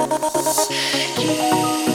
you